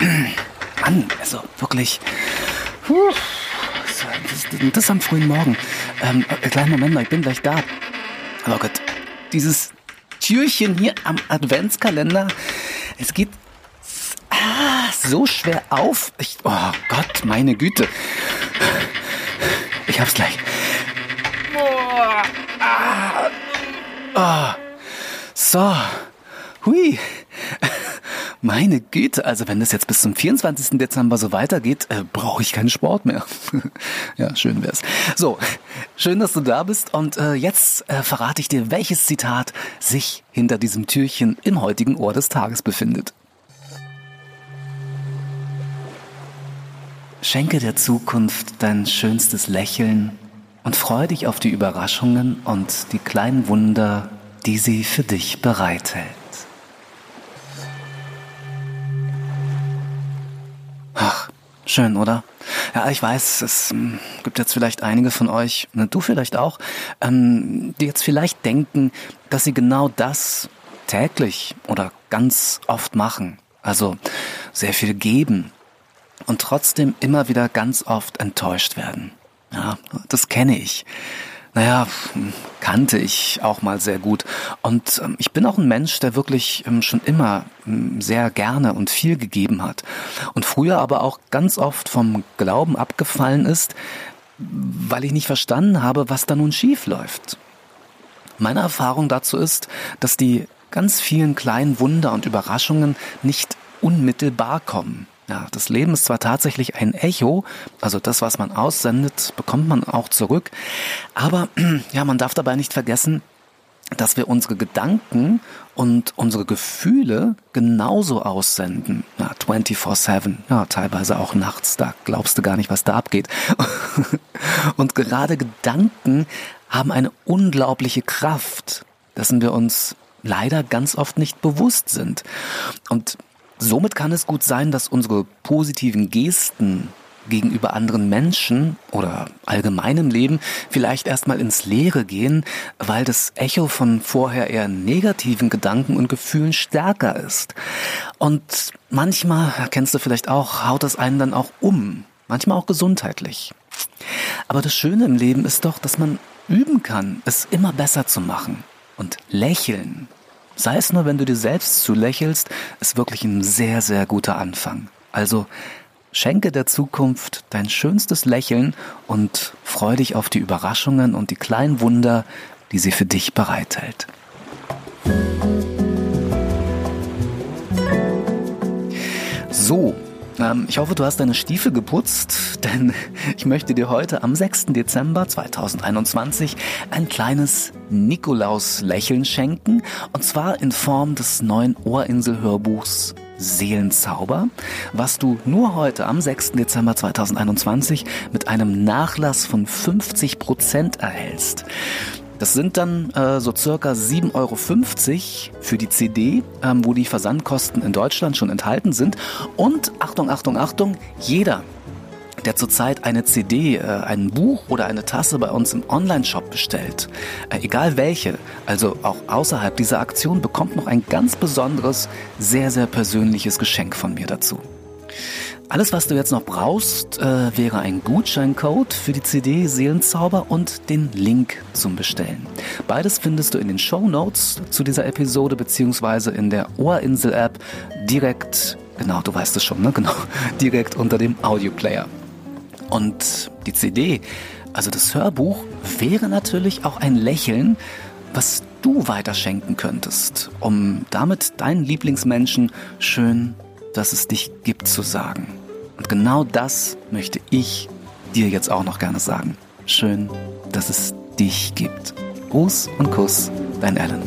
wirklich. Puh, das, das am frühen Morgen. Ähm, äh, kleinen Moment mal, ich bin gleich da. Oh Gott, dieses Türchen hier am Adventskalender, es geht ah, so schwer auf. Ich, oh Gott, meine Güte. Ich hab's gleich. Oh, ah, oh. So. Hui. Meine Güte, also wenn das jetzt bis zum 24. Dezember so weitergeht, äh, brauche ich keinen Sport mehr. ja, schön wär's. So, schön, dass du da bist und äh, jetzt äh, verrate ich dir, welches Zitat sich hinter diesem Türchen im heutigen Ohr des Tages befindet. Schenke der Zukunft dein schönstes Lächeln und freue dich auf die Überraschungen und die kleinen Wunder, die sie für dich bereithält. Schön, oder? Ja, ich weiß, es ähm, gibt jetzt vielleicht einige von euch, ne, du vielleicht auch, ähm, die jetzt vielleicht denken, dass sie genau das täglich oder ganz oft machen. Also sehr viel geben und trotzdem immer wieder ganz oft enttäuscht werden. Ja, das kenne ich naja, kannte ich auch mal sehr gut. Und ähm, ich bin auch ein Mensch, der wirklich ähm, schon immer ähm, sehr gerne und viel gegeben hat. Und früher aber auch ganz oft vom Glauben abgefallen ist, weil ich nicht verstanden habe, was da nun schief läuft. Meine Erfahrung dazu ist, dass die ganz vielen kleinen Wunder und Überraschungen nicht unmittelbar kommen. Ja, das Leben ist zwar tatsächlich ein Echo, also das, was man aussendet, bekommt man auch zurück, aber ja, man darf dabei nicht vergessen, dass wir unsere Gedanken und unsere Gefühle genauso aussenden. Ja, 24-7, ja, teilweise auch nachts, da glaubst du gar nicht, was da abgeht. und gerade Gedanken haben eine unglaubliche Kraft, dessen wir uns leider ganz oft nicht bewusst sind. Und Somit kann es gut sein, dass unsere positiven Gesten gegenüber anderen Menschen oder allgemeinem Leben vielleicht erstmal ins Leere gehen, weil das Echo von vorher eher negativen Gedanken und Gefühlen stärker ist. Und manchmal, kennst du vielleicht auch, haut es einen dann auch um, manchmal auch gesundheitlich. Aber das Schöne im Leben ist doch, dass man üben kann, es immer besser zu machen. Und lächeln Sei es nur, wenn du dir selbst zulächelst, ist wirklich ein sehr, sehr guter Anfang. Also schenke der Zukunft dein schönstes Lächeln und freu dich auf die Überraschungen und die kleinen Wunder, die sie für dich bereithält. So, ich hoffe, du hast deine Stiefel geputzt, denn ich möchte dir heute am 6. Dezember 2021 ein kleines Nikolaus-Lächeln schenken und zwar in Form des neuen Ohrinsel-Hörbuchs Seelenzauber, was du nur heute am 6. Dezember 2021 mit einem Nachlass von 50 Prozent erhältst. Das sind dann äh, so circa 7,50 Euro für die CD, ähm, wo die Versandkosten in Deutschland schon enthalten sind. Und Achtung, Achtung, Achtung, jeder, der zurzeit eine CD, äh, ein Buch oder eine Tasse bei uns im Online-Shop bestellt, äh, egal welche, also auch außerhalb dieser Aktion, bekommt noch ein ganz besonderes, sehr, sehr persönliches Geschenk von mir dazu. Alles, was du jetzt noch brauchst, äh, wäre ein Gutscheincode für die CD Seelenzauber und den Link zum Bestellen. Beides findest du in den Show Notes zu dieser Episode beziehungsweise in der Ohrinsel-App direkt, genau, du weißt es schon, ne? Genau, direkt unter dem Audioplayer. Und die CD, also das Hörbuch, wäre natürlich auch ein Lächeln, was du weiterschenken könntest, um damit deinen Lieblingsmenschen schön dass es dich gibt zu sagen. Und genau das möchte ich dir jetzt auch noch gerne sagen. Schön, dass es dich gibt. Gruß und Kuss, dein Alan.